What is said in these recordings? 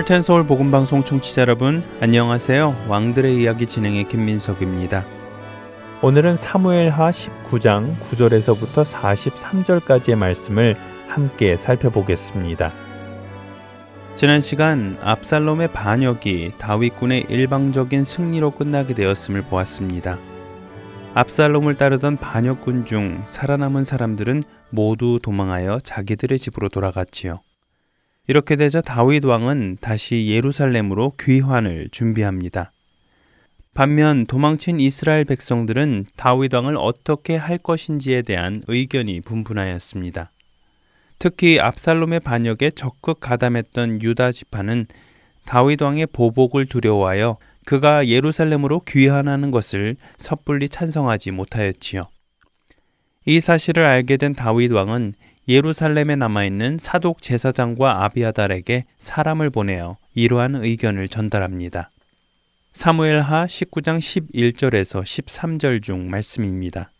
할텐 서울 복음 방송 청취자 여러분 안녕하세요. 왕들의 이야기 진행의 김민석입니다. 오늘은 사무엘하 19장 9절에서부터 43절까지의 말씀을 함께 살펴보겠습니다. 지난 시간 압살롬의 반역이 다윗군의 일방적인 승리로 끝나게 되었음을 보았습니다. 압살롬을 따르던 반역군 중 살아남은 사람들은 모두 도망하여 자기들의 집으로 돌아갔지요. 이렇게 되자 다윗 왕은 다시 예루살렘으로 귀환을 준비합니다. 반면 도망친 이스라엘 백성들은 다윗 왕을 어떻게 할 것인지에 대한 의견이 분분하였습니다. 특히 압살롬의 반역에 적극 가담했던 유다 지파는 다윗 왕의 보복을 두려워하여 그가 예루살렘으로 귀환하는 것을 섣불리 찬성하지 못하였지요. 이 사실을 알게 된 다윗 왕은 예루살렘에 남아있는 사독 제사장과 아비아달에게 사람을 보내어 이러한 의견을 전달합니다. 사무엘하 19장 11절에서 13절 중 말씀입니다.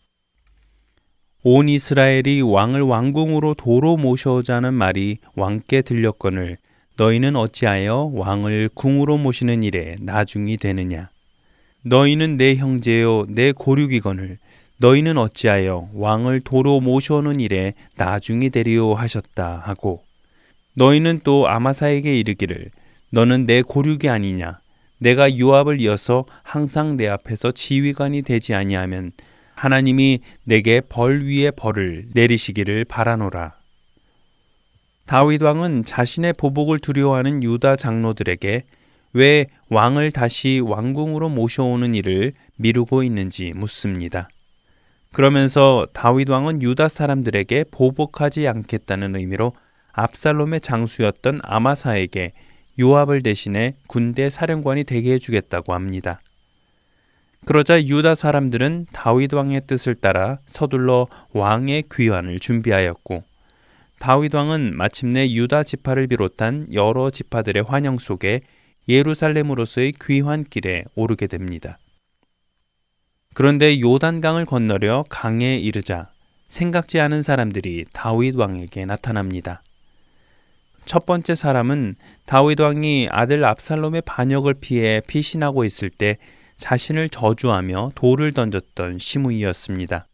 온 이스라엘이 왕을 왕궁으로 도로 모셔오자는 말이 왕께 들렸거늘 너희는 어찌하여 왕을 궁으로 모시는 일에 나중이 되느냐 너희는 내 형제요 내 고륙이거늘 너희는 어찌하여 왕을 도로 모셔오는 일에 나중이 되리오 하셨다 하고 너희는 또 아마사에게 이르기를 너는 내 고륙이 아니냐 내가 요압을 이어서 항상 내 앞에서 지휘관이 되지 아니하면 하나님이 내게 벌 위에 벌을 내리시기를 바라노라. 다윗 왕은 자신의 보복을 두려워하는 유다 장로들에게 왜 왕을 다시 왕궁으로 모셔오는 일을 미루고 있는지 묻습니다. 그러면서 다윗 왕은 유다 사람들에게 보복하지 않겠다는 의미로 압살롬의 장수였던 아마사에게 요압을 대신해 군대 사령관이 되게 해주겠다고 합니다. 그러자 유다 사람들은 다윗 왕의 뜻을 따라 서둘러 왕의 귀환을 준비하였고 다윗 왕은 마침내 유다 지파를 비롯한 여러 지파들의 환영 속에 예루살렘으로서의 귀환길에 오르게 됩니다. 그런데 요단강을 건너려 강에 이르자 생각지 않은 사람들이 다윗 왕에게 나타납니다. 첫 번째 사람은 다윗 왕이 아들 압살롬의 반역을 피해 피신하고 있을 때 자신을 저주하며 돌을 던졌던 시므이였습니다.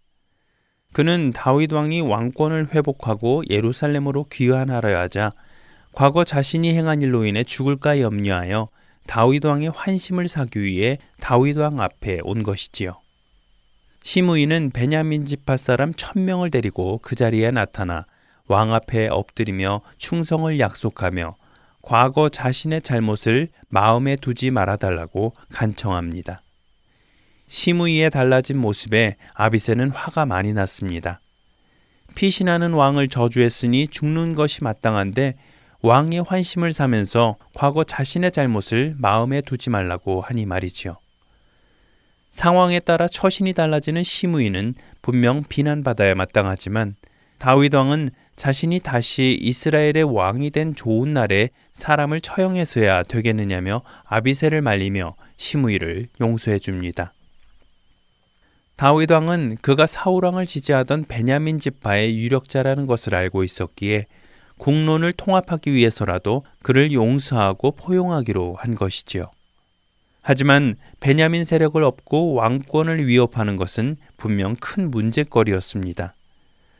그는 다윗 왕이 왕권을 회복하고 예루살렘으로 귀환하려 하자 과거 자신이 행한 일로 인해 죽을까 염려하여 다윗 왕의 환심을 사기 위해 다윗 왕 앞에 온 것이지요. 시므이는 베냐민 지파 사람 천명을 데리고 그 자리에 나타나 왕 앞에 엎드리며 충성을 약속하며 과거 자신의 잘못을 마음에 두지 말아달라고 간청합니다. 시므이의 달라진 모습에 아비세는 화가 많이 났습니다. 피신하는 왕을 저주했으니 죽는 것이 마땅한데 왕의 환심을 사면서 과거 자신의 잘못을 마음에 두지 말라고 하니 말이지요. 상황에 따라 처신이 달라지는 시므이는 분명 비난받아야 마땅하지만 다윗 왕은 자신이 다시 이스라엘의 왕이 된 좋은 날에 사람을 처형해서야 되겠느냐며 아비세를 말리며 시므이를 용서해 줍니다. 다윗 왕은 그가 사울 왕을 지지하던 베냐민 지파의 유력자라는 것을 알고 있었기에 국론을 통합하기 위해서라도 그를 용서하고 포용하기로 한 것이지요. 하지만 베냐민 세력을 업고 왕권을 위협하는 것은 분명 큰 문제거리였습니다.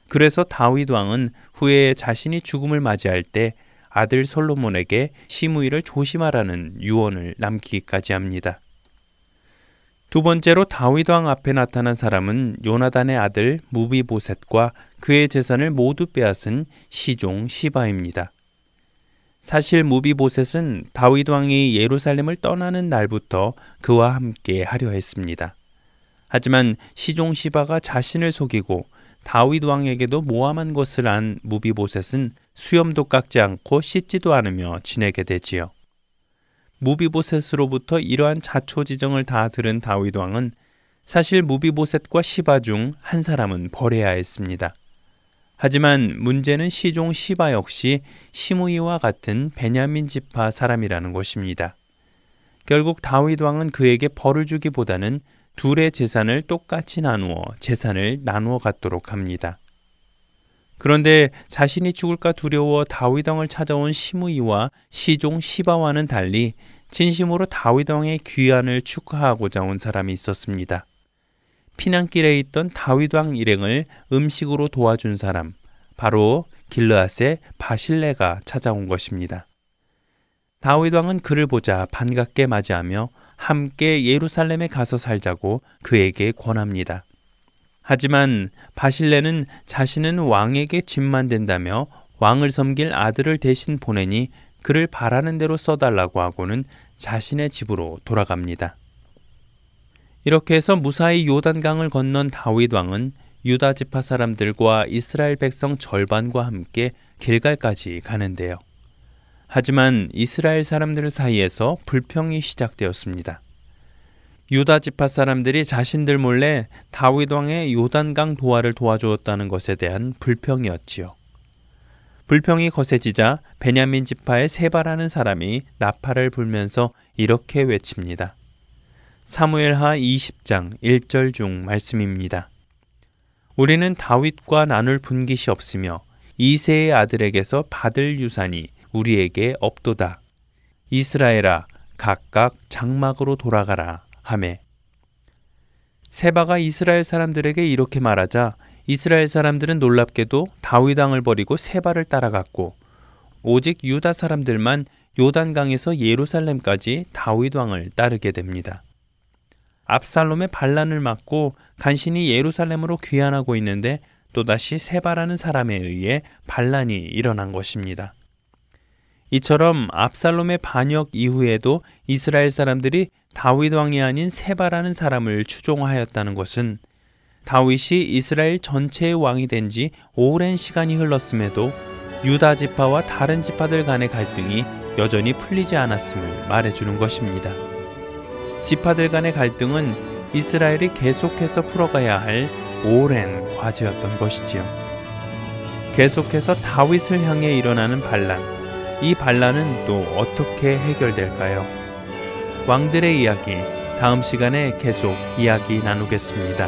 그래서 다윗 왕은 후에 자신이 죽음을 맞이할 때 아들 솔로몬에게 시므이를 조심하라는 유언을 남기기까지 합니다. 두 번째로 다윗 왕 앞에 나타난 사람은 요나단의 아들 무비보셋과 그의 재산을 모두 빼앗은 시종 시바입니다. 사실 무비보셋은 다윗 왕이 예루살렘을 떠나는 날부터 그와 함께 하려 했습니다. 하지만 시종 시바가 자신을 속이고 다윗 왕에게도 모함한 것을 안 무비보셋은 수염도 깎지 않고 씻지도 않으며 지내게 되지요. 무비보셋으로부터 이러한 자초지정을 다 들은 다윗 왕은 사실 무비보셋과 시바 중 한 사람은 버려야 했습니다. 하지만 문제는 시종 시바 역시 시므이와 같은 베냐민 지파 사람이라는 것입니다. 결국 다윗 왕은 그에게 벌을 주기보다는 둘의 재산을 똑같이 나누어 재산을 나누어 갖도록 합니다. 그런데 자신이 죽을까 두려워 다윗 왕을 찾아온 시므이와 시종 시바와는 달리 진심으로 다윗 왕의 귀환을 축하하고자 온 사람이 있었습니다. 피난길에 있던 다윗 왕 일행을 음식으로 도와준 사람, 바로 길르앗의 바실레가 찾아온 것입니다. 다윗 왕은 그를 보자 반갑게 맞이하며 함께 예루살렘에 가서 살자고 그에게 권합니다. 하지만 바실레는 자신은 왕에게 짐만 된다며 왕을 섬길 아들을 대신 보내니 그를 바라는 대로 써달라고 하고는 자신의 집으로 돌아갑니다. 이렇게 해서 무사히 요단강을 건넌 다윗 왕은 유다 지파 사람들과 이스라엘 백성 절반과 함께 길갈까지 가는데요. 하지만 이스라엘 사람들 사이에서 불평이 시작되었습니다. 유다 지파 사람들이 자신들 몰래 다윗 왕의 요단강 도하를 도와주었다는 것에 대한 불평이었지요. 불평이 거세지자 베냐민 지파의 세바라는 사람이 나팔을 불면서 이렇게 외칩니다. 사무엘하 20장 1절 중 말씀입니다. 우리는 다윗과 나눌 분깃이 없으며 이세의 아들에게서 받을 유산이 우리에게 없도다. 이스라엘아 각각 장막으로 돌아가라 하매 세바가 이스라엘 사람들에게 이렇게 말하자 이스라엘 사람들은 놀랍게도 다윗 왕을 버리고 세바를 따라갔고 오직 유다 사람들만 요단강에서 예루살렘까지 다윗 왕을 따르게 됩니다. 압살롬의 반란을 막고 간신히 예루살렘으로 귀환하고 있는데 또다시 세바라는 사람에 의해 반란이 일어난 것입니다. 이처럼 압살롬의 반역 이후에도 이스라엘 사람들이 다윗 왕이 아닌 세바라는 사람을 추종하였다는 것은 다윗이 이스라엘 전체의 왕이 된 지 오랜 시간이 흘렀음에도 유다 지파와 다른 지파들 간의 갈등이 여전히 풀리지 않았음을 말해주는 것입니다. 지파들 간의 갈등은 이스라엘이 계속해서 풀어가야 할 오랜 과제였던 것이지요. 계속해서 다윗을 향해 일어나는 반란, 이 반란은 또 어떻게 해결될까요? 왕들의 이야기, 다음 시간에 계속 이야기 나누겠습니다.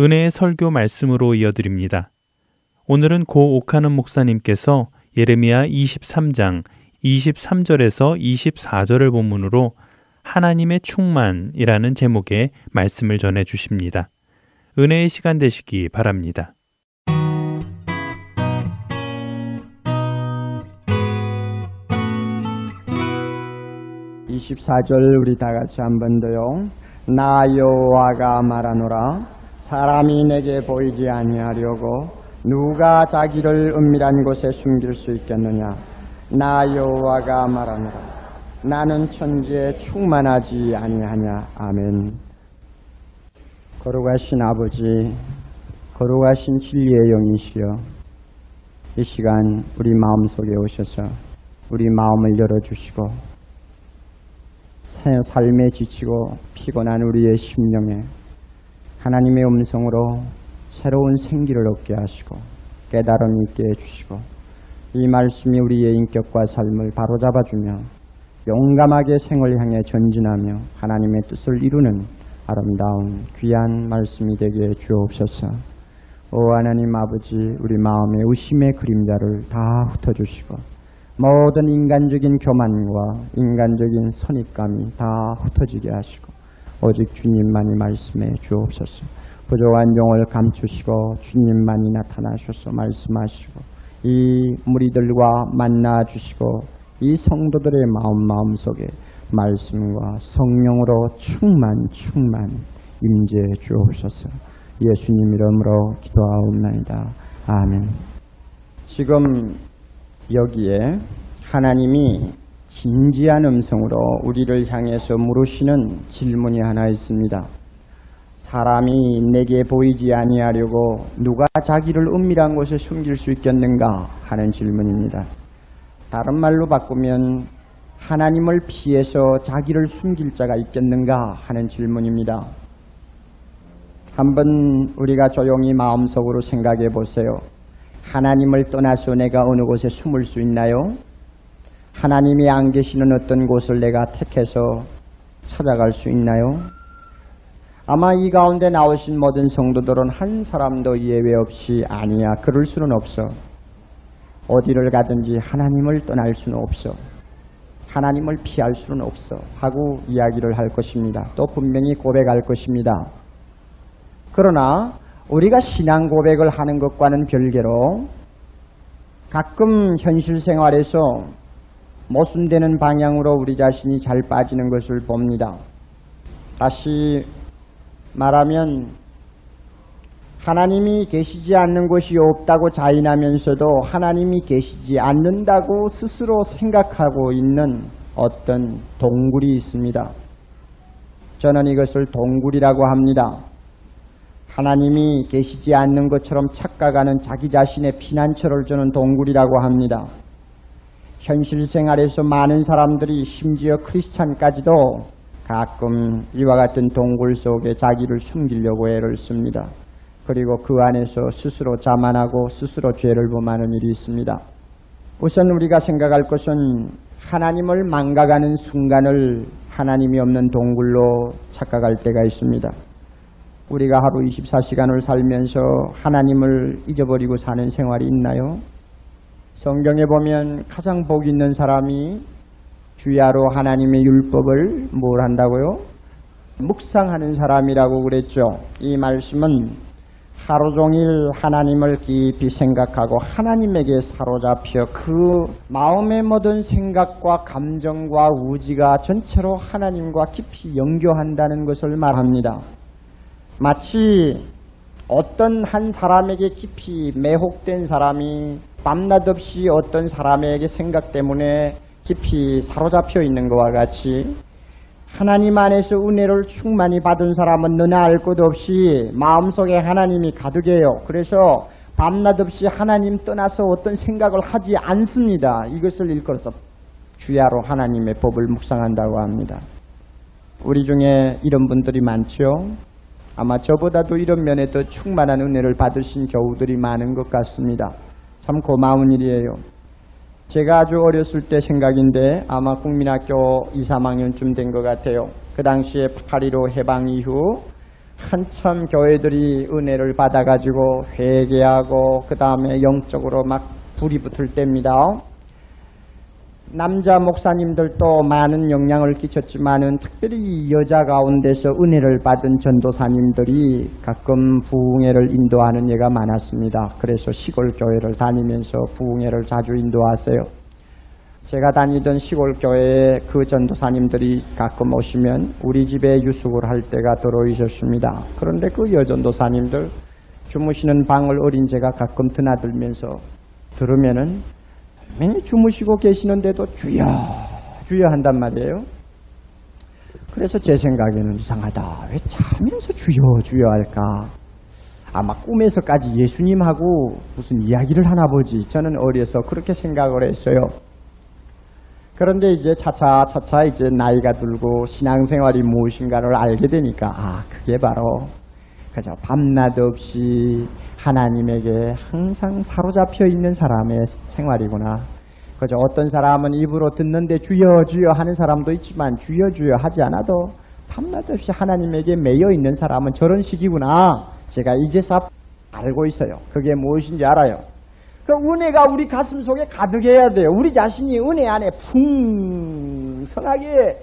은혜의 설교 말씀으로 이어드립니다. 오늘은 고 옥하는 목사님께서 예레미야 23장 23절에서 24절을 본문으로 하나님의 충만이라는 제목의 말씀을 전해 주십니다. 은혜의 시간 되시기 바랍니다. 24절 우리 다 같이 한 번 더요. 나 여호와가 말하노라 사람이 내게 보이지 아니하려고 누가 자기를 은밀한 곳에 숨길 수 있겠느냐? 나 여호와가 말하노라. 나는 천지에 충만하지 아니하냐? 아멘. 거룩하신 아버지 거룩하신 진리의 영이시여 이 시간 우리 마음속에 오셔서 우리 마음을 열어주시고 새- 삶에 지치고 피곤한 우리의 심령에 하나님의 음성으로 새로운 생기를 얻게 하시고 깨달음 있게 해주시고 이 말씀이 우리의 인격과 삶을 바로잡아주며 용감하게 생을 향해 전진하며 하나님의 뜻을 이루는 아름다운 귀한 말씀이 되게 주옵소서. 오 하나님 아버지 우리 마음의 의심의 그림자를 다 흩어주시고 모든 인간적인 교만과 인간적인 선입감이 다 흩어지게 하시고 오직 주님만이 말씀해 주옵소서. 부족한 영을 감추시고 주님만이 나타나셔서 말씀하시고 이 무리들과 만나 주시고 이 성도들의 마음 마음 속에 말씀과 성령으로 충만 충만 임재해 주옵소서. 예수님 이름으로 기도하옵나이다. 아멘. 지금 여기에 하나님이 진지한 음성으로 우리를 향해서 물으시는 질문이 하나 있습니다. 사람이 내게 보이지 아니하려고 누가 자기를 은밀한 곳에 숨길 수 있겠는가 하는 질문입니다. 다른 말로 바꾸면 하나님을 피해서 자기를 숨길 자가 있겠는가 하는 질문입니다. 한번 우리가 조용히 마음속으로 생각해 보세요. 하나님을 떠나서 내가 어느 곳에 숨을 수 있나요? 하나님이 안 계시는 어떤 곳을 내가 택해서 찾아갈 수 있나요? 아마 이 가운데 나오신 모든 성도들은 한 사람도 예외 없이 아니야. 그럴 수는 없어. 어디를 가든지 하나님을 떠날 수는 없어. 하나님을 피할 수는 없어. 하고 이야기를 할 것입니다. 또 분명히 고백할 것입니다. 그러나 우리가 신앙 고백을 하는 것과는 별개로 가끔 현실 생활에서 모순되는 방향으로 우리 자신이 잘 빠지는 것을 봅니다. 다시 말하면 하나님이 계시지 않는 곳이 없다고 자인하면서도 하나님이 계시지 않는다고 스스로 생각하고 있는 어떤 동굴이 있습니다. 저는 이것을 동굴이라고 합니다. 하나님이 계시지 않는 것처럼 착각하는 자기 자신의 피난처를 주는 동굴이라고 합니다. 현실 생활에서 많은 사람들이 심지어 크리스찬까지도 가끔 이와 같은 동굴 속에 자기를 숨기려고 애를 씁니다. 그리고 그 안에서 스스로 자만하고 스스로 죄를 범하는 일이 있습니다. 우선 우리가 생각할 것은 하나님을 망각하는 순간을 하나님이 없는 동굴로 착각할 때가 있습니다. 우리가 하루 24시간을 살면서 하나님을 잊어버리고 사는 생활이 있나요? 성경에 보면 가장 복 있는 사람이 주야로 하나님의 율법을 뭘 한다고요? 묵상하는 사람이라고 그랬죠. 이 말씀은 하루 종일 하나님을 깊이 생각하고 하나님에게 사로잡혀 그 마음의 모든 생각과 감정과 우지가 전체로 하나님과 깊이 연교한다는 것을 말합니다. 마치 어떤 한 사람에게 깊이 매혹된 사람이 밤낮 없이 어떤 사람에게 생각 때문에 깊이 사로잡혀 있는 것과 같이 하나님 안에서 은혜를 충만히 받은 사람은 너나 알 것 없이 마음속에 하나님이 가득해요. 그래서 밤낮 없이 하나님 떠나서 어떤 생각을 하지 않습니다. 이것을 일컬어서 주야로 하나님의 법을 묵상한다고 합니다. 우리 중에 이런 분들이 많죠. 아마 저보다도 이런 면에 더 충만한 은혜를 받으신 교우들이 많은 것 같습니다. 참 고마운 일이에요. 제가 아주 어렸을 때 생각인데 아마 국민학교 2, 3학년쯤 된 것 같아요. 그 당시에 8.15 해방 이후 한참 교회들이 은혜를 받아가지고 회개하고 그 다음에 영적으로 막 불이 붙을 때입니다. 남자 목사님들도 많은 영향을 끼쳤지만은 특별히 여자 가운데서 은혜를 받은 전도사님들이 가끔 부흥회를 인도하는 예가 많았습니다. 그래서 시골 교회를 다니면서 부흥회를 자주 인도하세요. 제가 다니던 시골 교회에 그 전도사님들이 가끔 오시면 우리 집에 유숙을 할 때가 들어 있었습니다. 그런데 그 여전도사님들 주무시는 방을 어린 제가 가끔 드나들면서 들으면은 분명히 주무시고 계시는데도 주여 주여 한단 말이에요. 그래서 제 생각에는 이상하다. 왜 자면서 주여 주여 할까? 아마 꿈에서까지 예수님하고 무슨 이야기를 하나 보지. 저는 어려서 그렇게 생각을 했어요. 그런데 이제 차차 차차 이제 나이가 들고 신앙생활이 무엇인가를 알게 되니까 아 그게 바로 그저 밤낮 없이 하나님에게 항상 사로잡혀 있는 사람의 생활이구나. 그저 어떤 사람은 입으로 듣는데 주여 주여 하는 사람도 있지만 주여 주여 하지 않아도 밤낮 없이 하나님에게 매여 있는 사람은 저런 식이구나. 제가 이제서 알고 있어요. 그게 무엇인지 알아요. 그 은혜가 우리 가슴 속에 가득해야 돼요. 우리 자신이 은혜 안에 풍성하게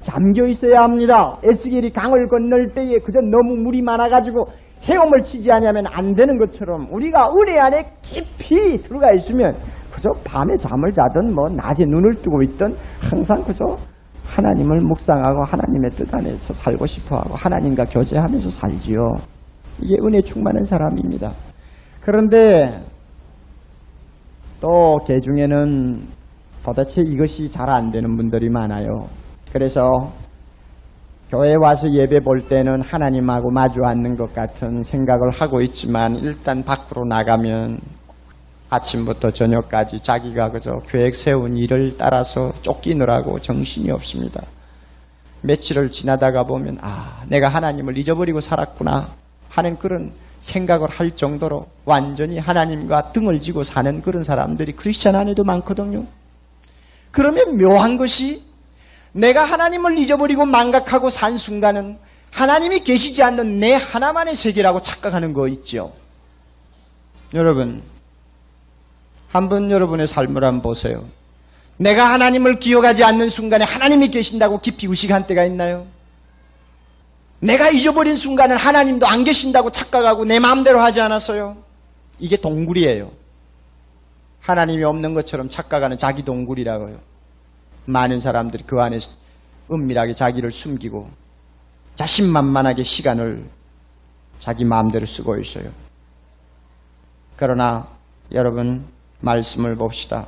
잠겨 있어야 합니다. 에스겔이 강을 건널 때에 그저 너무 물이 많아가지고 헤엄을 치지 않으면 안 되는 것처럼 우리가 은혜 안에 깊이 들어가 있으면 그저 밤에 잠을 자든 뭐 낮에 눈을 뜨고 있든 항상 그저 하나님을 묵상하고 하나님의 뜻 안에서 살고 싶어하고 하나님과 교제하면서 살지요. 이게 은혜 충만한 사람입니다. 그런데 또 개 중에는 도대체 이것이 잘 안 되는 분들이 많아요. 그래서 교회 와서 예배 볼 때는 하나님하고 마주 앉는 것 같은 생각을 하고 있지만 일단 밖으로 나가면 아침부터 저녁까지 자기가 그저 계획 세운 일을 따라서 쫓기느라고 정신이 없습니다. 며칠을 지나다가 보면 아 내가 하나님을 잊어버리고 살았구나 하는 그런 생각을 할 정도로 완전히 하나님과 등을 지고 사는 그런 사람들이 크리스천 안에도 많거든요. 그러면 묘한 것이 내가 하나님을 잊어버리고 망각하고 산 순간은 하나님이 계시지 않는 내 하나만의 세계라고 착각하는 거 있죠. 여러분, 한번 여러분의 삶을 한번 보세요. 내가 하나님을 기억하지 않는 순간에 하나님이 계신다고 깊이 의식한 때가 있나요? 내가 잊어버린 순간은 하나님도 안 계신다고 착각하고 내 마음대로 하지 않았어요. 이게 동굴이에요. 하나님이 없는 것처럼 착각하는 자기 동굴이라고요. 많은 사람들이 그 안에 은밀하게 자기를 숨기고 자신만만하게 시간을 자기 마음대로 쓰고 있어요. 그러나 여러분 말씀을 봅시다.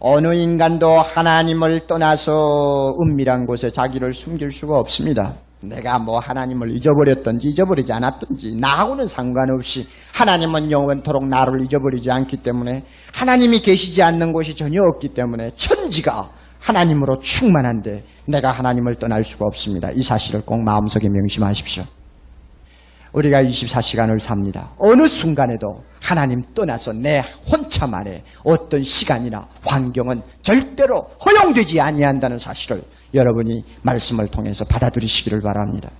어느 인간도 하나님을 떠나서 은밀한 곳에 자기를 숨길 수가 없습니다. 내가 뭐 하나님을 잊어버렸든지 잊어버리지 않았든지 나하고는 상관없이 하나님은 영원토록 나를 잊어버리지 않기 때문에 하나님이 계시지 않는 곳이 전혀 없기 때문에 천지가 하나님으로 충만한데 내가 하나님을 떠날 수가 없습니다. 이 사실을 꼭 마음속에 명심하십시오. 우리가 24시간을 삽니다. 어느 순간에도 하나님 떠나서 내 혼자만의 어떤 시간이나 환경은 절대로 허용되지 아니한다는 사실을 여러분이 말씀을 통해서 받아들이시기를 바랍니다.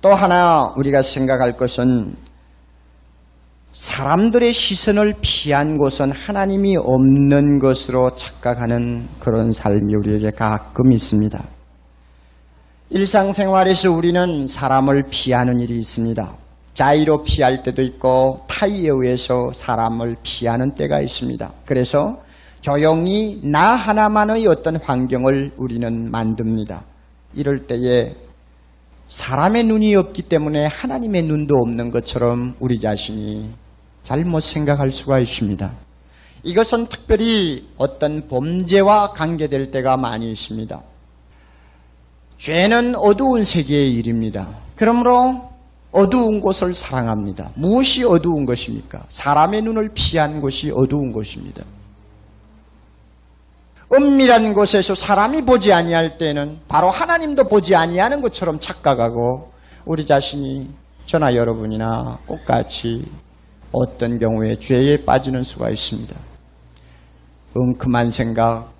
또 하나 우리가 생각할 것은 사람들의 시선을 피한 곳은 하나님이 없는 것으로 착각하는 그런 삶이 우리에게 가끔 있습니다. 일상생활에서 우리는 사람을 피하는 일이 있습니다. 자의로 피할 때도 있고 타의에 의해서 사람을 피하는 때가 있습니다. 그래서 조용히 나 하나만의 어떤 환경을 우리는 만듭니다. 이럴 때에 사람의 눈이 없기 때문에 하나님의 눈도 없는 것처럼 우리 자신이 잘못 생각할 수가 있습니다. 이것은 특별히 어떤 범죄와 관계될 때가 많이 있습니다. 죄는 어두운 세계의 일입니다. 그러므로 어두운 곳을 사랑합니다. 무엇이 어두운 것입니까? 사람의 눈을 피한 곳이 어두운 곳입니다. 은밀한 곳에서 사람이 보지 아니할 때는 바로 하나님도 보지 아니하는 것처럼 착각하고 우리 자신이 저나 여러분이나 똑같이 어떤 경우에 죄에 빠지는 수가 있습니다. 엉큼한 생각,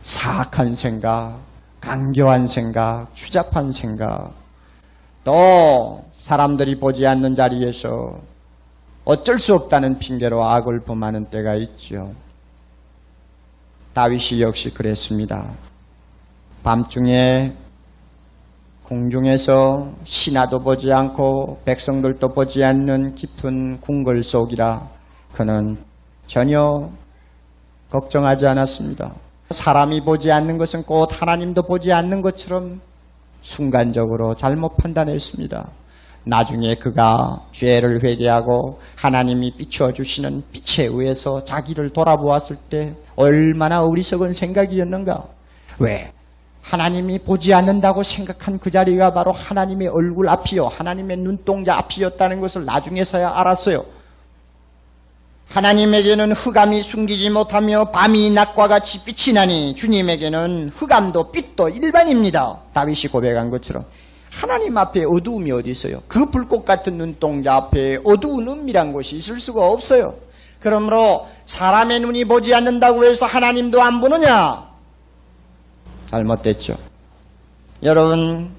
사악한 생각, 강교한 생각, 추잡한 생각, 또 사람들이 보지 않는 자리에서 어쩔 수 없다는 핑계로 악을 범하는 때가 있죠. 다윗이 역시 그랬습니다. 밤중에 공중에서 신하도 보지 않고 백성들도 보지 않는 깊은 궁궐 속이라 그는 전혀 걱정하지 않았습니다. 사람이 보지 않는 것은 곧 하나님도 보지 않는 것처럼 순간적으로 잘못 판단했습니다. 나중에 그가 죄를 회개하고 하나님이 비추어 주시는 빛에 의해서 자기를 돌아보았을 때 얼마나 어리석은 생각이었는가? 왜? 하나님이 보지 않는다고 생각한 그 자리가 바로 하나님의 얼굴 앞이요. 하나님의 눈동자 앞이었다는 것을 나중에서야 알았어요. 하나님에게는 흑암이 숨기지 못하며 밤이 낮과 같이 빛이 나니 주님에게는 흑암도 빛도 일반입니다. 다윗이 고백한 것처럼 하나님 앞에 어두움이 어디 있어요? 그 불꽃 같은 눈동자 앞에 어두운 은밀한 곳이 있을 수가 없어요. 그러므로 사람의 눈이 보지 않는다고 해서 하나님도 안 보느냐? 잘못됐죠. 여러분,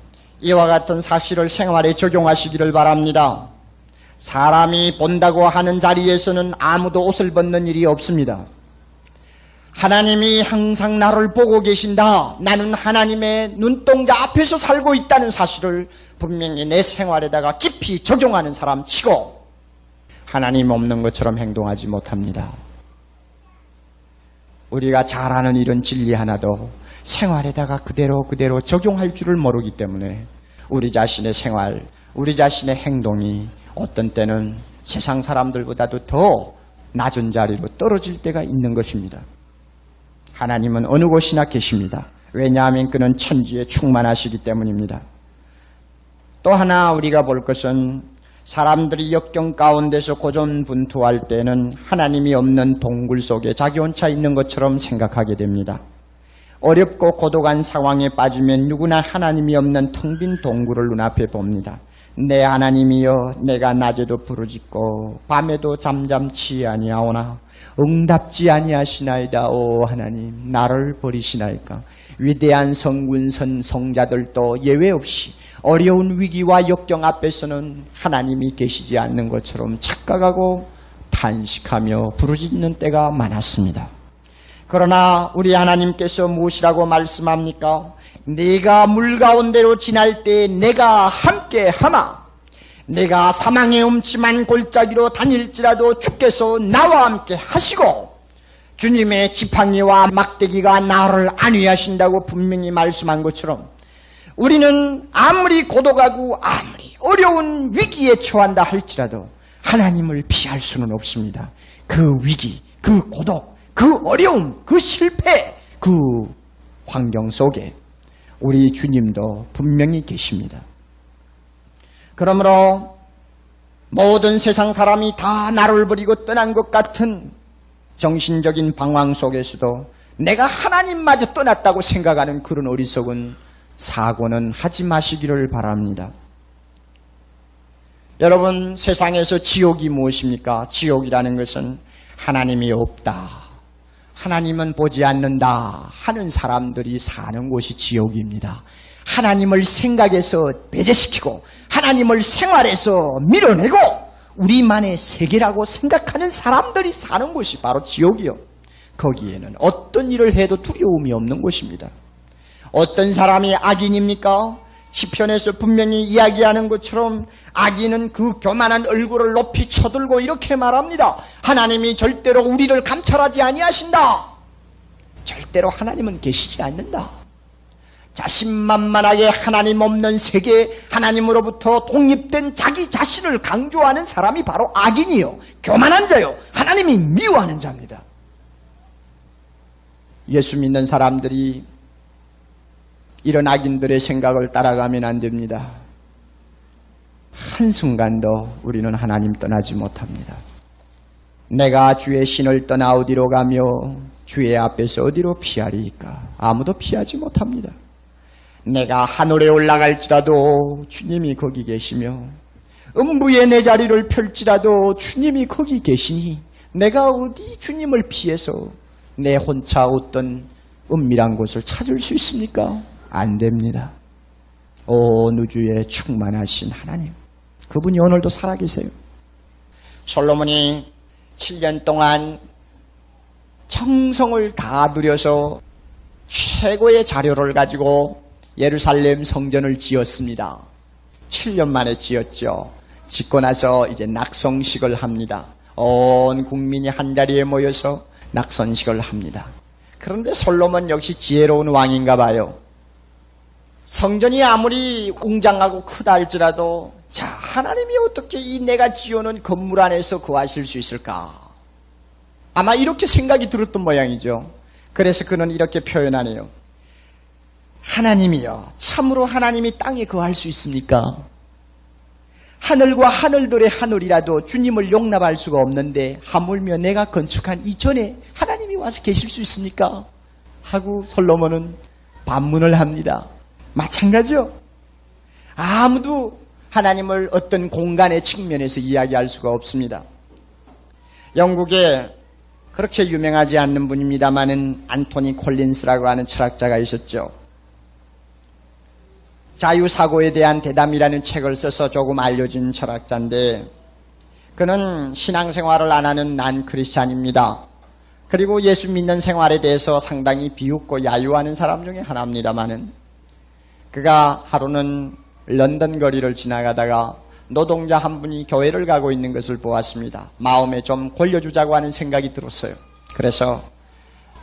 이와 같은 사실을 생활에 적용하시기를 바랍니다. 사람이 본다고 하는 자리에서는 아무도 옷을 벗는 일이 없습니다. 하나님이 항상 나를 보고 계신다. 나는 하나님의 눈동자 앞에서 살고 있다는 사실을 분명히 내 생활에다가 깊이 적용하는 사람 치고 하나님 없는 것처럼 행동하지 못합니다. 우리가 잘하는 이런 진리 하나도 생활에다가 그대로 그대로 적용할 줄을 모르기 때문에 우리 자신의 생활, 우리 자신의 행동이 어떤 때는 세상 사람들보다도 더 낮은 자리로 떨어질 때가 있는 것입니다. 하나님은 어느 곳이나 계십니다. 왜냐하면 그는 천지에 충만하시기 때문입니다. 또 하나 우리가 볼 것은 사람들이 역경 가운데서 고전분투할 때는 하나님이 없는 동굴 속에 자기 혼자 있는 것처럼 생각하게 됩니다. 어렵고 고독한 상황에 빠지면 누구나 하나님이 없는 텅 빈 동굴을 눈앞에 봅니다. 내 하나님이여 내가 낮에도 부르짖고 밤에도 잠잠치 아니하오나 응답지 아니하시나이다 오 하나님 나를 버리시나이까 위대한 성군선 성자들도 예외 없이 어려운 위기와 역경 앞에서는 하나님이 계시지 않는 것처럼 착각하고 탄식하며 부르짖는 때가 많았습니다. 그러나 우리 하나님께서 무엇이라고 말씀합니까? 네가 물 가운데로 지날 때 내가 함께 하마. 내가 사망의 음침한 골짜기로 다닐지라도 주께서 나와 함께 하시고 주님의 지팡이와 막대기가 나를 안위하신다고 분명히 말씀한 것처럼 우리는 아무리 고독하고 아무리 어려운 위기에 처한다 할지라도 하나님을 피할 수는 없습니다. 그 위기, 그 고독, 그 어려움, 그 실패, 그 환경 속에 우리 주님도 분명히 계십니다. 그러므로 모든 세상 사람이 다 나를 버리고 떠난 것 같은 정신적인 방황 속에서도 내가 하나님마저 떠났다고 생각하는 그런 어리석은 사고는 하지 마시기를 바랍니다. 여러분, 세상에서 지옥이 무엇입니까? 지옥이라는 것은 하나님이 없다. 하나님은 보지 않는다 하는 사람들이 사는 곳이 지옥입니다. 하나님을 생각해서 배제시키고 하나님을 생활에서 밀어내고 우리만의 세계라고 생각하는 사람들이 사는 곳이 바로 지옥이요. 거기에는 어떤 일을 해도 두려움이 없는 곳입니다. 어떤 사람이 악인입니까? 시편에서 분명히 이야기하는 것처럼 악인은 그 교만한 얼굴을 높이 쳐들고 이렇게 말합니다. 하나님이 절대로 우리를 감찰하지 아니하신다. 절대로 하나님은 계시지 않는다. 자신만만하게 하나님 없는 세계 하나님으로부터 독립된 자기 자신을 강조하는 사람이 바로 악인이요. 교만한 자요. 하나님이 미워하는 자입니다. 예수 믿는 사람들이 이런 악인들의 생각을 따라가면 안 됩니다. 한순간도 우리는 하나님 떠나지 못합니다. 내가 주의 신을 떠나 어디로 가며 주의 앞에서 어디로 피하리까? 아무도 피하지 못합니다. 내가 하늘에 올라갈지라도 주님이 거기 계시며 음부에 내 자리를 펼지라도 주님이 거기 계시니 내가 어디 주님을 피해서 내 혼자 어떤 은밀한 곳을 찾을 수 있습니까? 안 됩니다. 온 우주에 충만하신 하나님. 그분이 오늘도 살아계세요. 솔로몬이 7년 동안 청성을 다 누려서 최고의 자료를 가지고 예루살렘 성전을 지었습니다. 7년 만에 지었죠. 짓고 나서 이제 낙성식을 합니다. 온 국민이 한자리에 모여서 낙선식을 합니다. 그런데 솔로몬 역시 지혜로운 왕인가 봐요. 성전이 아무리 웅장하고 크다 할지라도 자 하나님이 어떻게 이 내가 지어놓은 건물 안에서 거하실 수 있을까? 아마 이렇게 생각이 들었던 모양이죠. 그래서 그는 이렇게 표현하네요. 하나님이요. 참으로 하나님이 땅에 거할 수 있습니까? 하늘과 하늘들의 하늘이라도 주님을 용납할 수가 없는데 하물며 내가 건축한 이전에 하나님이 와서 계실 수 있습니까? 하고 솔로몬은 반문을 합니다. 마찬가지요. 아무도 하나님을 어떤 공간의 측면에서 이야기할 수가 없습니다. 영국에 그렇게 유명하지 않는 분입니다만은 안토니 콜린스라고 하는 철학자가 있었죠. 자유사고에 대한 대담이라는 책을 써서 조금 알려진 철학자인데 그는 신앙생활을 안 하는 난 크리스찬입니다. 그리고 예수 믿는 생활에 대해서 상당히 비웃고 야유하는 사람 중에 하나입니다만은 그가 하루는 런던 거리를 지나가다가 노동자 한 분이 교회를 가고 있는 것을 보았습니다. 마음에 좀 골려주자고 하는 생각이 들었어요. 그래서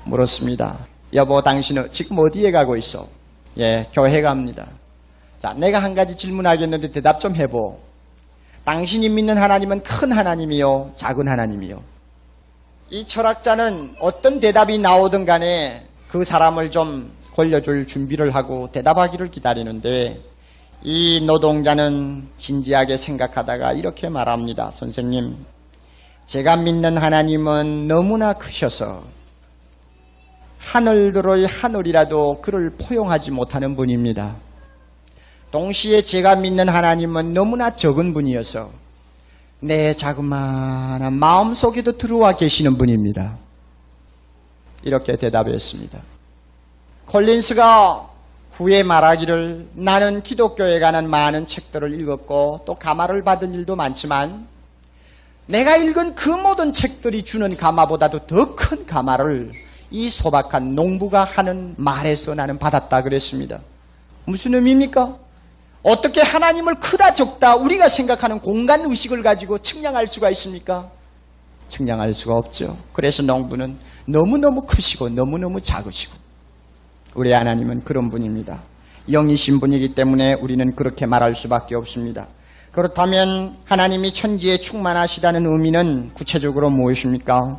물었습니다. 여보, 당신은 지금 어디에 가고 있어? 예, 교회 갑니다. 자, 내가 한 가지 질문하겠는데 대답 좀 해보. 당신이 믿는 하나님은 큰 하나님이요, 작은 하나님이요. 이 철학자는 어떤 대답이 나오든 간에 그 사람을 좀 걸려줄 준비를 하고 대답하기를 기다리는데 이 노동자는 진지하게 생각하다가 이렇게 말합니다. 선생님, 제가 믿는 하나님은 너무나 크셔서 하늘들의 하늘이라도 그를 포용하지 못하는 분입니다. 동시에 제가 믿는 하나님은 너무나 적은 분이어서 내 자그마한 마음속에도 들어와 계시는 분입니다. 이렇게 대답했습니다. 콜린스가 후에 말하기를 나는 기독교에 관한 많은 책들을 읽었고 또 감화를 받은 일도 많지만 내가 읽은 그 모든 책들이 주는 감화보다도 더 큰 감화를 이 소박한 농부가 하는 말에서 나는 받았다 그랬습니다. 무슨 의미입니까? 어떻게 하나님을 크다 적다 우리가 생각하는 공간 의식을 가지고 측량할 수가 있습니까? 측량할 수가 없죠. 그래서 농부는 너무너무 크시고 너무너무 작으시고 우리 하나님은 그런 분입니다. 영이신 분이기 때문에 우리는 그렇게 말할 수밖에 없습니다. 그렇다면 하나님이 천지에 충만하시다는 의미는 구체적으로 무엇입니까?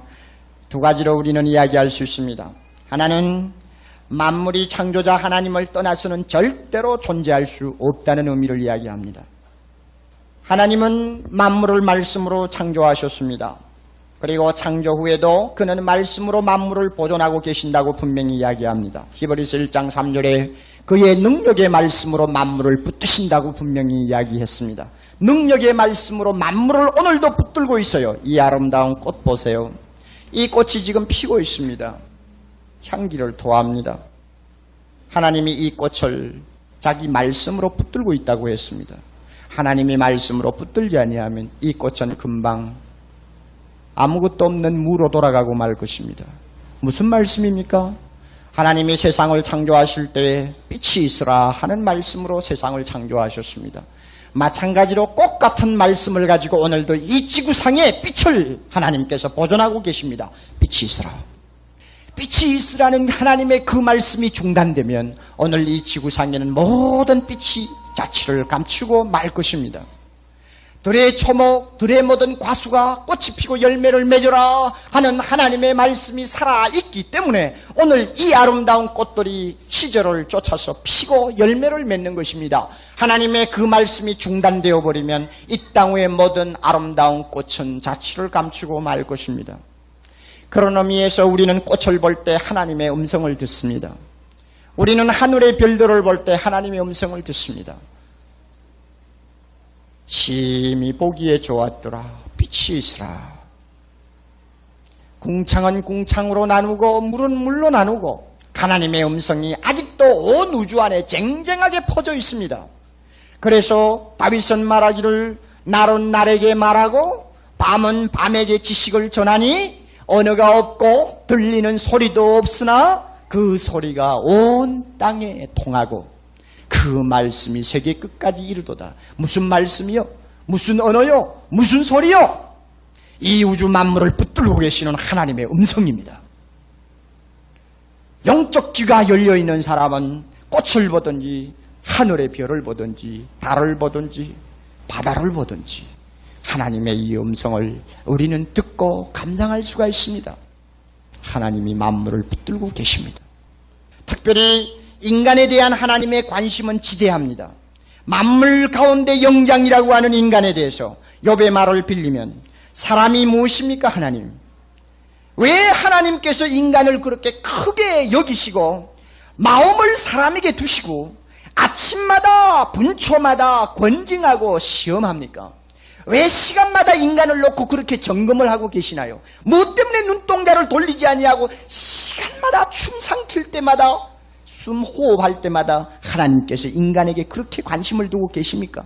두 가지로 우리는 이야기할 수 있습니다. 하나는 만물이 창조자 하나님을 떠나서는 절대로 존재할 수 없다는 의미를 이야기합니다. 하나님은 만물을 말씀으로 창조하셨습니다. 그리고 창조 후에도 그는 말씀으로 만물을 보존하고 계신다고 분명히 이야기합니다. 히브리서 1장 3절에 그의 능력의 말씀으로 만물을 붙드신다고 분명히 이야기했습니다. 능력의 말씀으로 만물을 오늘도 붙들고 있어요. 이 아름다운 꽃 보세요. 이 꽃이 지금 피고 있습니다. 향기를 토합니다. 하나님이 이 꽃을 자기 말씀으로 붙들고 있다고 했습니다. 하나님이 말씀으로 붙들지 아니하면 이 꽃은 금방 아무것도 없는 무로 돌아가고 말 것입니다. 무슨 말씀입니까? 하나님이 세상을 창조하실 때 빛이 있으라 하는 말씀으로 세상을 창조하셨습니다. 마찬가지로 꽃 같은 말씀을 가지고 오늘도 이 지구상에 빛을 하나님께서 보존하고 계십니다. 빛이 있으라. 빛이 있으라는 하나님의 그 말씀이 중단되면 오늘 이 지구상에는 모든 빛이 자취를 감추고 말 것입니다. 들의 초목, 들의 모든 과수가 꽃이 피고 열매를 맺어라 하는 하나님의 말씀이 살아있기 때문에 오늘 이 아름다운 꽃들이 시절을 쫓아서 피고 열매를 맺는 것입니다. 하나님의 그 말씀이 중단되어 버리면 이땅 위의 모든 아름다운 꽃은 자취를 감추고 말 것입니다. 그런 의미에서 우리는 꽃을 볼 때 하나님의 음성을 듣습니다. 우리는 하늘의 별들을 볼 때 하나님의 음성을 듣습니다. 심히 보기에 좋았더라. 빛이 있으라. 궁창은 궁창으로 나누고 물은 물로 나누고 하나님의 음성이 아직도 온 우주 안에 쟁쟁하게 퍼져 있습니다. 그래서 다윗은 말하기를 날은 날에게 말하고 밤은 밤에게 지식을 전하니 언어가 없고 들리는 소리도 없으나 그 소리가 온 땅에 통하고 그 말씀이 세계 끝까지 이르도다. 무슨 말씀이요? 무슨 언어요? 무슨 소리요? 이 우주 만물을 붙들고 계시는 하나님의 음성입니다. 영적 귀가 열려 있는 사람은 꽃을 보든지 하늘의 별을 보든지 달을 보든지 바다를 보든지 하나님의 이 음성을 우리는 듣고 감상할 수가 있습니다. 하나님이 만물을 붙들고 계십니다. 특별히 인간에 대한 하나님의 관심은 지대합니다. 만물 가운데 영장이라고 하는 인간에 대해서 욥의 말을 빌리면 사람이 무엇입니까 하나님? 왜 하나님께서 인간을 그렇게 크게 여기시고 마음을 사람에게 두시고 아침마다 분초마다 권징하고 시험합니까? 왜 시간마다 인간을 놓고 그렇게 점검을 하고 계시나요? 뭐 때문에 눈동자를 돌리지 아니하고 시간마다 춤상 칠 때마다 숨 호흡할 때마다 하나님께서 인간에게 그렇게 관심을 두고 계십니까?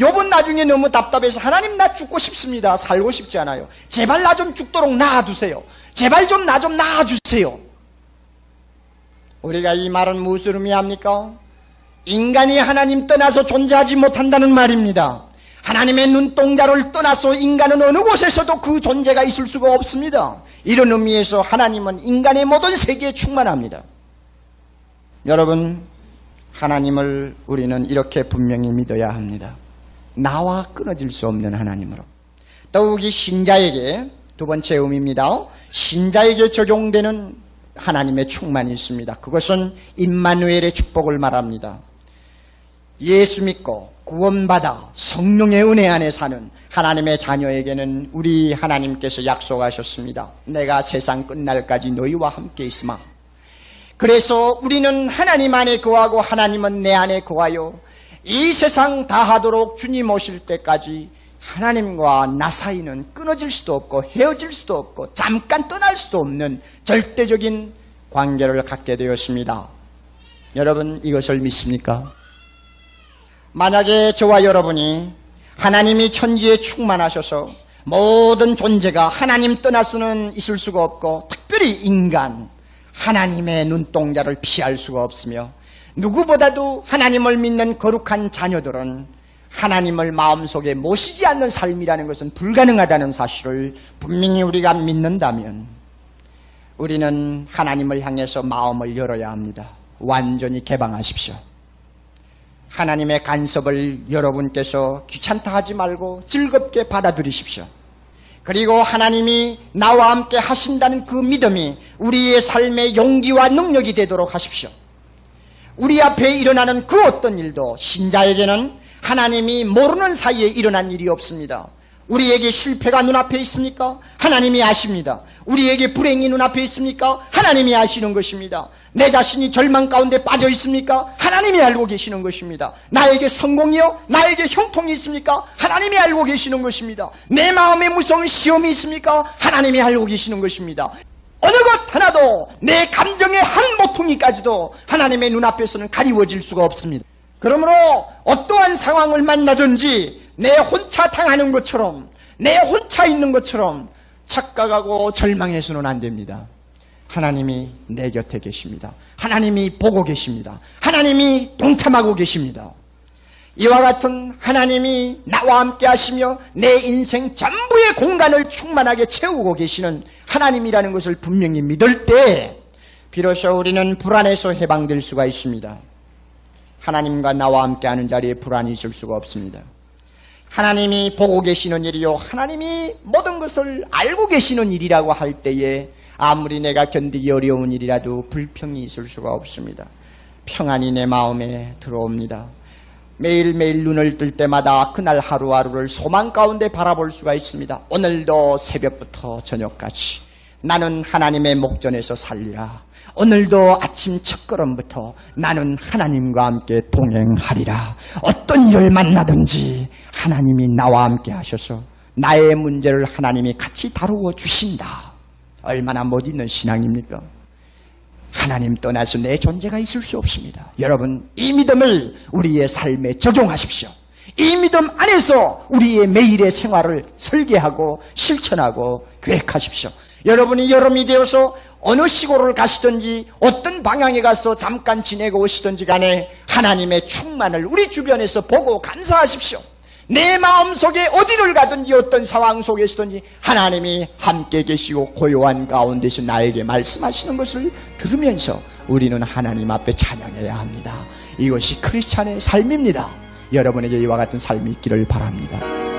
요번 나중에 너무 답답해서 하나님 나 죽고 싶습니다. 살고 싶지 않아요. 제발 나 좀 죽도록 낳아주세요. 제발 좀 나 좀 낳아주세요. 우리가 이 말은 무엇을 의미합니까? 인간이 하나님 떠나서 존재하지 못한다는 말입니다. 하나님의 눈동자를 떠나서 인간은 어느 곳에서도 그 존재가 있을 수가 없습니다. 이런 의미에서 하나님은 인간의 모든 세계에 충만합니다. 여러분, 하나님을 우리는 이렇게 분명히 믿어야 합니다. 나와 끊어질 수 없는 하나님으로 더욱이 신자에게 두 번째 의미입니다. 신자에게 적용되는 하나님의 충만이 있습니다. 그것은 임마누엘의 축복을 말합니다. 예수 믿고 구원받아 성령의 은혜 안에 사는 하나님의 자녀에게는 우리 하나님께서 약속하셨습니다. 내가 세상 끝날까지 너희와 함께 있으마. 그래서 우리는 하나님 안에 거하고 하나님은 내 안에 거하여 이 세상 다하도록 주님 오실 때까지 하나님과 나 사이는 끊어질 수도 없고 헤어질 수도 없고 잠깐 떠날 수도 없는 절대적인 관계를 갖게 되었습니다. 여러분 이것을 믿습니까? 만약에 저와 여러분이 하나님이 천지에 충만하셔서 모든 존재가 하나님 떠나서는 있을 수가 없고 특별히 인간 하나님의 눈동자를 피할 수가 없으며 누구보다도 하나님을 믿는 거룩한 자녀들은 하나님을 마음속에 모시지 않는 삶이라는 것은 불가능하다는 사실을 분명히 우리가 믿는다면 우리는 하나님을 향해서 마음을 열어야 합니다. 완전히 개방하십시오. 하나님의 간섭을 여러분께서 귀찮다 하지 말고 즐겁게 받아들이십시오. 그리고 하나님이 나와 함께 하신다는 그 믿음이 우리의 삶의 용기와 능력이 되도록 하십시오. 우리 앞에 일어나는 그 어떤 일도 신자에게는 하나님이 모르는 사이에 일어난 일이 없습니다. 우리에게 실패가 눈앞에 있습니까? 하나님이 아십니다. 우리에게 불행이 눈앞에 있습니까? 하나님이 아시는 것입니다. 내 자신이 절망 가운데 빠져 있습니까? 하나님이 알고 계시는 것입니다. 나에게 성공이요? 나에게 형통이 있습니까? 하나님이 알고 계시는 것입니다. 내 마음에 무서운 시험이 있습니까? 하나님이 알고 계시는 것입니다. 어느 것 하나도 내 감정의 한 모퉁이까지도 하나님의 눈앞에서는 가리워질 수가 없습니다. 그러므로 어떠한 상황을 만나든지 내 혼자 당하는 것처럼 내 혼자 있는 것처럼 착각하고 절망해서는 안 됩니다. 하나님이 내 곁에 계십니다. 하나님이 보고 계십니다. 하나님이 동참하고 계십니다. 이와 같은 하나님이 나와 함께 하시며 내 인생 전부의 공간을 충만하게 채우고 계시는 하나님이라는 것을 분명히 믿을 때 비로소 우리는 불안에서 해방될 수가 있습니다. 하나님과 나와 함께 하는 자리에 불안이 있을 수가 없습니다. 하나님이 보고 계시는 일이요. 하나님이 모든 것을 알고 계시는 일이라고 할 때에 아무리 내가 견디기 어려운 일이라도 불평이 있을 수가 없습니다. 평안이 내 마음에 들어옵니다. 매일매일 눈을 뜰 때마다 그날 하루하루를 소망 가운데 바라볼 수가 있습니다. 오늘도 새벽부터 저녁까지 나는 하나님의 목전에서 살리라. 오늘도 아침 첫걸음부터 나는 하나님과 함께 동행하리라. 어떤 일을 만나든지 하나님이 나와 함께 하셔서 나의 문제를 하나님이 같이 다루어 주신다. 얼마나 못 있는 신앙입니까? 하나님 떠나서 내 존재가 있을 수 없습니다. 여러분, 이 믿음을 우리의 삶에 적용하십시오. 이 믿음 안에서 우리의 매일의 생활을 설계하고 실천하고 계획하십시오. 여러분이 여름이 되어서 어느 시골을 가시든지 어떤 방향에 가서 잠깐 지내고 오시든지 간에 하나님의 충만을 우리 주변에서 보고 감사하십시오. 내 마음 속에 어디를 가든지 어떤 상황 속에 있든지 하나님이 함께 계시고 고요한 가운데서 나에게 말씀하시는 것을 들으면서 우리는 하나님 앞에 찬양해야 합니다. 이것이 크리스찬의 삶입니다. 여러분에게 이와 같은 삶이 있기를 바랍니다.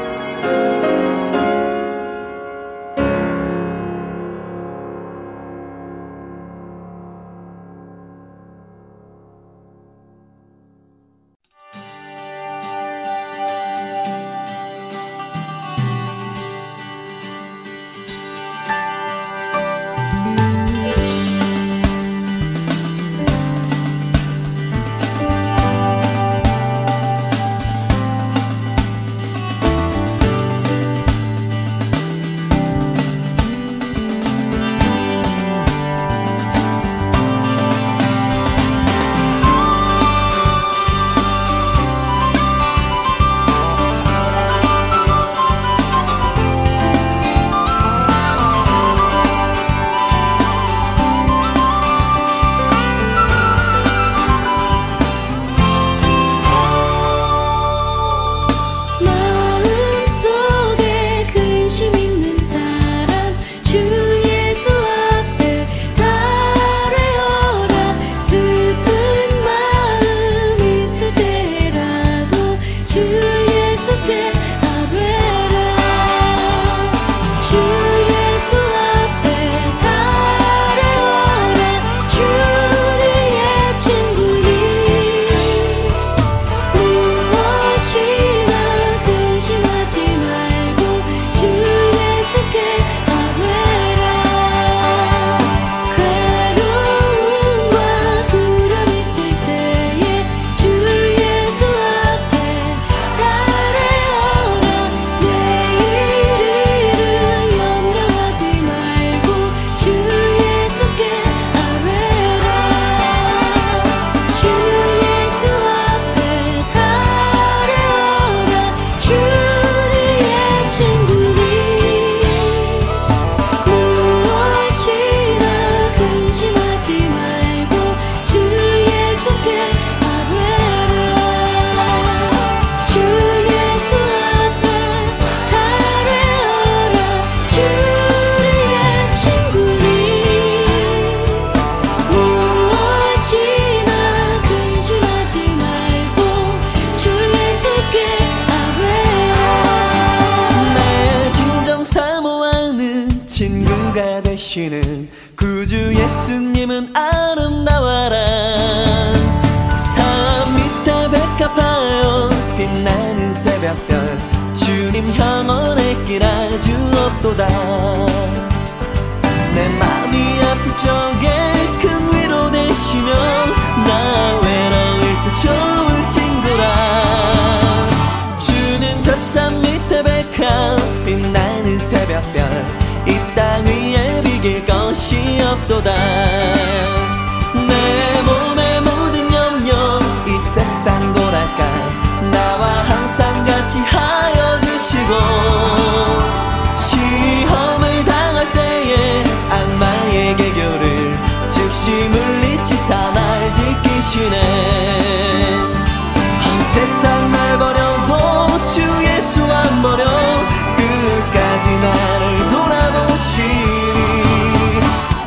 주님 영원의 길 아주 없도다. 내 마음이 아플 적에 큰 위로 되시며 나 외로울 때 좋은 친구라. 주는 저산 밑에 백합 빛나는 새벽별 이 땅 위에 비길 것이 없도다 세상 날 버려도 주 예수 안 버려 끝까지 나를 돌아보시니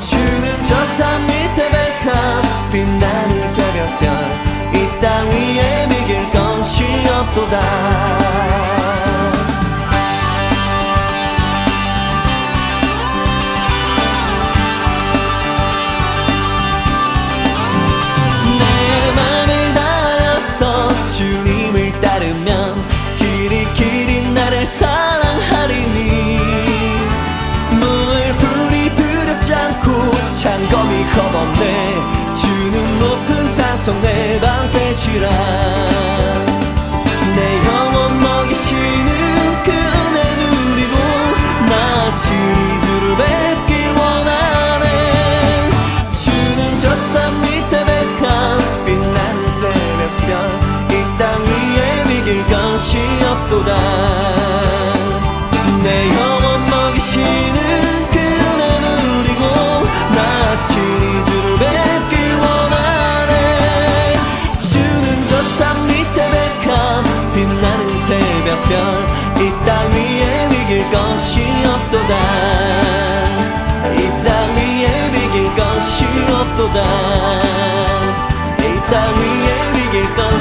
주는 저 산 밑에 백합 빛나는 새벽별 이 땅 위에 비길 것이 없도다 성내 방패시라 없도다 이땅 위에 비길 것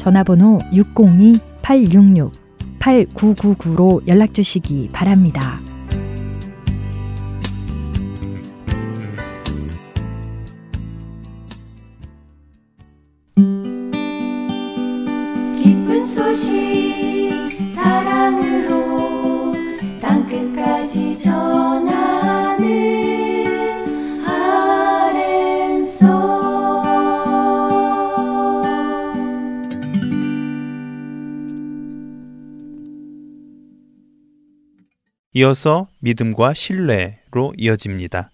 전화번호 602-866-8999로 연락 주시기 바랍니다. 이어서 믿음과 신뢰로 이어집니다.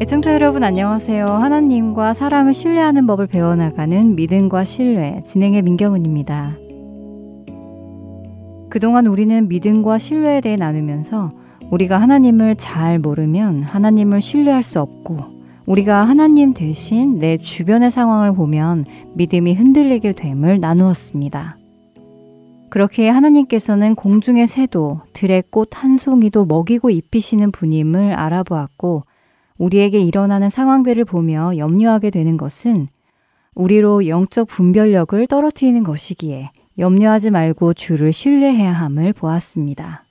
애청자 여러분 안녕하세요. 하나님과 사람을 신뢰하는 법을 배워나가는 믿음과 신뢰 진행의 민경은입니다. 그동안 우리는 믿음과 신뢰에 대해 나누면서 우리가 하나님을 잘 모르면 하나님을 신뢰할 수 없고 우리가 하나님 대신 내 주변의 상황을 보면 믿음이 흔들리게 됨을 나누었습니다. 그렇게 하나님께서는 공중의 새도 들의 꽃 한 송이도 먹이고 입히시는 분임을 알아보았고 우리에게 일어나는 상황들을 보며 염려하게 되는 것은 우리로 영적 분별력을 떨어뜨리는 것이기에 염려하지 말고 주를 신뢰해야 함을 보았습니다.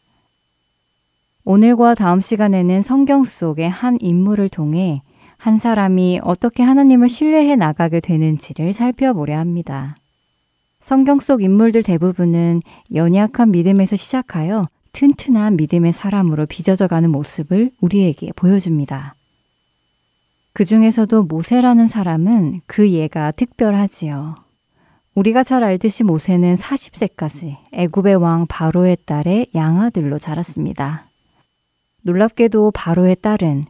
오늘과 다음 시간에는 성경 속의 한 인물을 통해 한 사람이 어떻게 하나님을 신뢰해 나가게 되는지를 살펴보려 합니다. 성경 속 인물들 대부분은 연약한 믿음에서 시작하여 튼튼한 믿음의 사람으로 빚어져 가는 모습을 우리에게 보여줍니다. 그 중에서도 모세라는 사람은 그 예가 특별하지요. 우리가 잘 알듯이 모세는 40세까지 애굽의 왕 바로의 딸의 양아들로 자랐습니다. 놀랍게도 바로의 딸은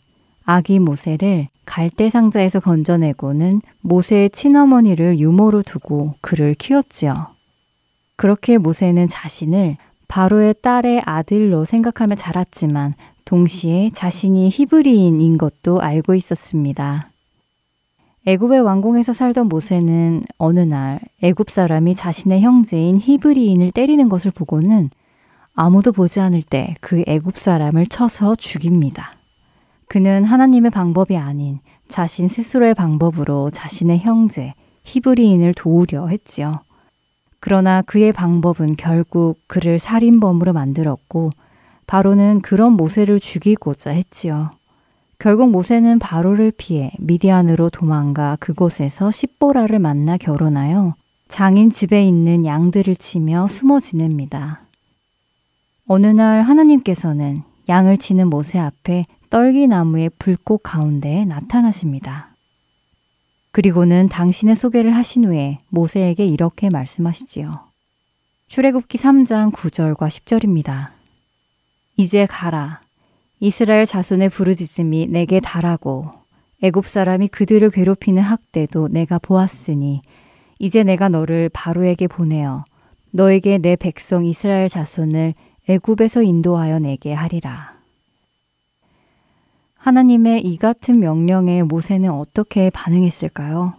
아기 모세를 갈대 상자에서 건져내고는 모세의 친어머니를 유모로 두고 그를 키웠지요. 그렇게 모세는 자신을 바로의 딸의 아들로 생각하며 자랐지만 동시에 자신이 히브리인인 것도 알고 있었습니다. 애굽의 왕궁에서 살던 모세는 어느 날 애굽 사람이 자신의 형제인 히브리인을 때리는 것을 보고는 아무도 보지 않을 때 그 애굽 사람을 쳐서 죽입니다. 그는 하나님의 방법이 아닌 자신 스스로의 방법으로 자신의 형제 히브리인을 도우려 했지요. 그러나 그의 방법은 결국 그를 살인범으로 만들었고 바로는 그런 모세를 죽이고자 했지요. 결국 모세는 바로를 피해 미디안으로 도망가 그곳에서 십보라를 만나 결혼하여 장인 집에 있는 양들을 치며 숨어 지냅니다. 어느 날 하나님께서는 양을 치는 모세 앞에 떨기나무의 불꽃 가운데 나타나십니다. 그리고는 당신의 소개를 하신 후에 모세에게 이렇게 말씀하시지요. 출애굽기 3장 9절과 10절입니다. 이제 가라. 이스라엘 자손의 부르짖음이 내게 달하고 애굽 사람이 그들을 괴롭히는 학대도 내가 보았으니 이제 내가 너를 바로에게 보내어 너에게 내 백성 이스라엘 자손을 애굽에서 인도하여 내게 하리라. 하나님의 이 같은 명령에 모세는 어떻게 반응했을까요?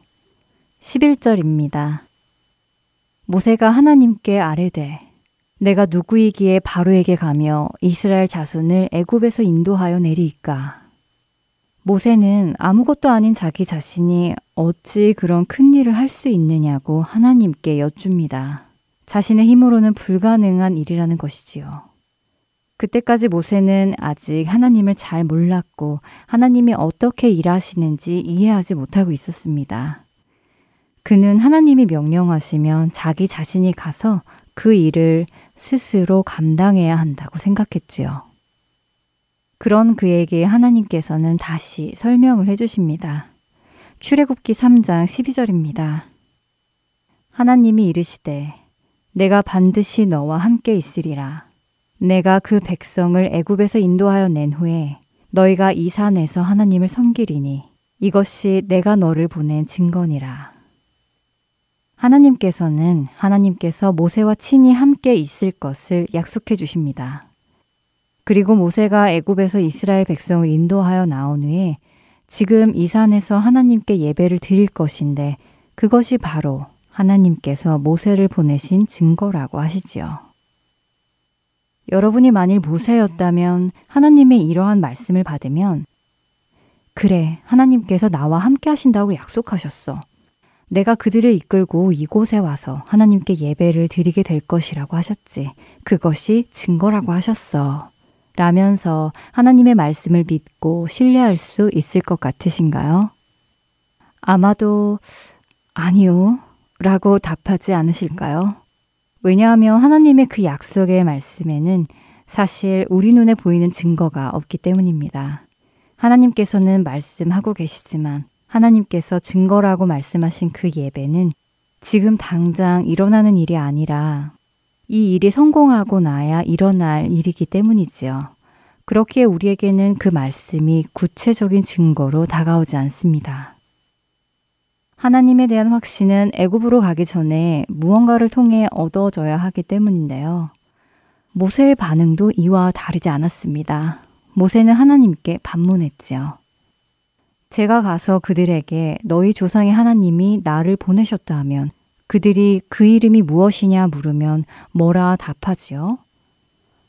11절입니다. 모세가 하나님께 아뢰되 내가 누구이기에 바로에게 가며 이스라엘 자손을 애굽에서 인도하여 내리이까. 모세는 아무것도 아닌 자기 자신이 어찌 그런 큰 일을 할 수 있느냐고 하나님께 여쭙니다. 자신의 힘으로는 불가능한 일이라는 것이지요. 그때까지 모세는 아직 하나님을 잘 몰랐고 하나님이 어떻게 일하시는지 이해하지 못하고 있었습니다. 그는 하나님이 명령하시면 자기 자신이 가서 그 일을 스스로 감당해야 한다고 생각했지요. 그런 그에게 하나님께서는 다시 설명을 해주십니다. 출애굽기 3장 12절입니다. 하나님이 이르시되 내가 반드시 너와 함께 있으리라. 내가 그 백성을 애굽에서 인도하여 낸 후에 너희가 이 산에서 하나님을 섬기리니 이것이 내가 너를 보낸 증거니라. 하나님께서는 하나님께서 모세와 친히 함께 있을 것을 약속해 주십니다. 그리고 모세가 애굽에서 이스라엘 백성을 인도하여 나온 후에 지금 이 산에서 하나님께 예배를 드릴 것인데 그것이 바로 하나님께서 모세를 보내신 증거라고 하시지요. 여러분이 만일 모세였다면 하나님의 이러한 말씀을 받으면 그래, 하나님께서 나와 함께 하신다고 약속하셨어. 내가 그들을 이끌고 이곳에 와서 하나님께 예배를 드리게 될 것이라고 하셨지. 그것이 증거라고 하셨어. 라면서 하나님의 말씀을 믿고 신뢰할 수 있을 것 같으신가요? 아마도 아니요. 라고 답하지 않으실까요? 왜냐하면 하나님의 그 약속의 말씀에는 사실 우리 눈에 보이는 증거가 없기 때문입니다. 하나님께서는 말씀하고 계시지만 하나님께서 증거라고 말씀하신 그 예배는 지금 당장 일어나는 일이 아니라 이 일이 성공하고 나야 일어날 일이기 때문이지요. 그렇기에 우리에게는 그 말씀이 구체적인 증거로 다가오지 않습니다. 하나님에 대한 확신은 애굽으로 가기 전에 무언가를 통해 얻어져야 하기 때문인데요. 모세의 반응도 이와 다르지 않았습니다. 모세는 하나님께 반문했지요. 제가 가서 그들에게 너희 조상의 하나님이 나를 보내셨다 하면 그들이 그 이름이 무엇이냐 물으면 뭐라 답하지요?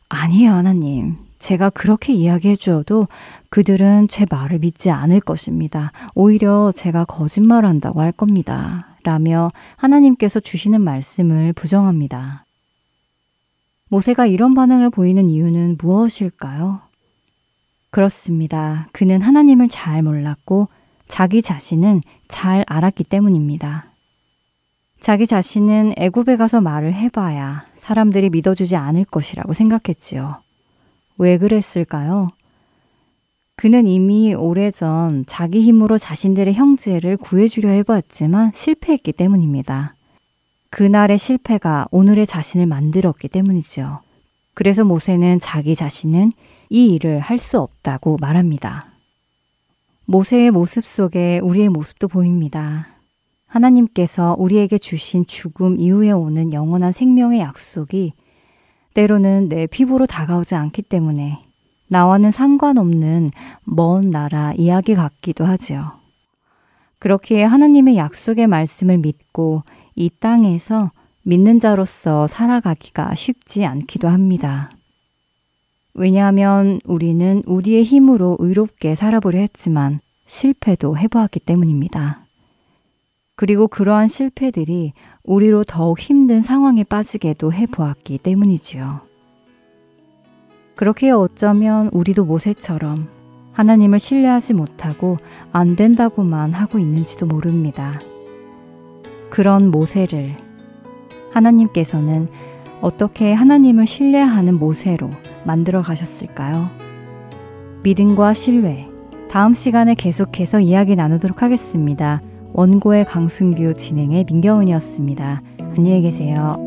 아니에요, 하나님. 제가 그렇게 이야기해 주어도 그들은 제 말을 믿지 않을 것입니다. 오히려 제가 거짓말한다고 할 겁니다. 라며 하나님께서 주시는 말씀을 부정합니다. 모세가 이런 반응을 보이는 이유는 무엇일까요? 그렇습니다. 그는 하나님을 잘 몰랐고 자기 자신은 잘 알았기 때문입니다. 자기 자신은 애굽에 가서 말을 해봐야 사람들이 믿어주지 않을 것이라고 생각했지요. 왜 그랬을까요? 그는 이미 오래전 자기 힘으로 자신들의 형제를 구해주려 해봤지만 실패했기 때문입니다. 그날의 실패가 오늘의 자신을 만들었기 때문이죠. 그래서 모세는 자기 자신은 이 일을 할 수 없다고 말합니다. 모세의 모습 속에 우리의 모습도 보입니다. 하나님께서 우리에게 주신 죽음 이후에 오는 영원한 생명의 약속이 때로는 내 피부로 다가오지 않기 때문에 나와는 상관없는 먼 나라 이야기 같기도 하지요. 그렇기에 하나님의 약속의 말씀을 믿고 이 땅에서 믿는 자로서 살아가기가 쉽지 않기도 합니다. 왜냐하면 우리는 우리의 힘으로 의롭게 살아보려 했지만 실패도 해보았기 때문입니다. 그리고 그러한 실패들이 우리로 더욱 힘든 상황에 빠지게도 해 보았기 때문이지요. 그렇게 어쩌면 우리도 모세처럼 하나님을 신뢰하지 못하고 안 된다고만 하고 있는지도 모릅니다. 그런 모세를 하나님께서는 어떻게 하나님을 신뢰하는 모세로 만들어 가셨을까요? 믿음과 신뢰. 다음 시간에 계속해서 이야기 나누도록 하겠습니다. 원고의 강순규 진행의 민경은이었습니다. 안녕히 계세요.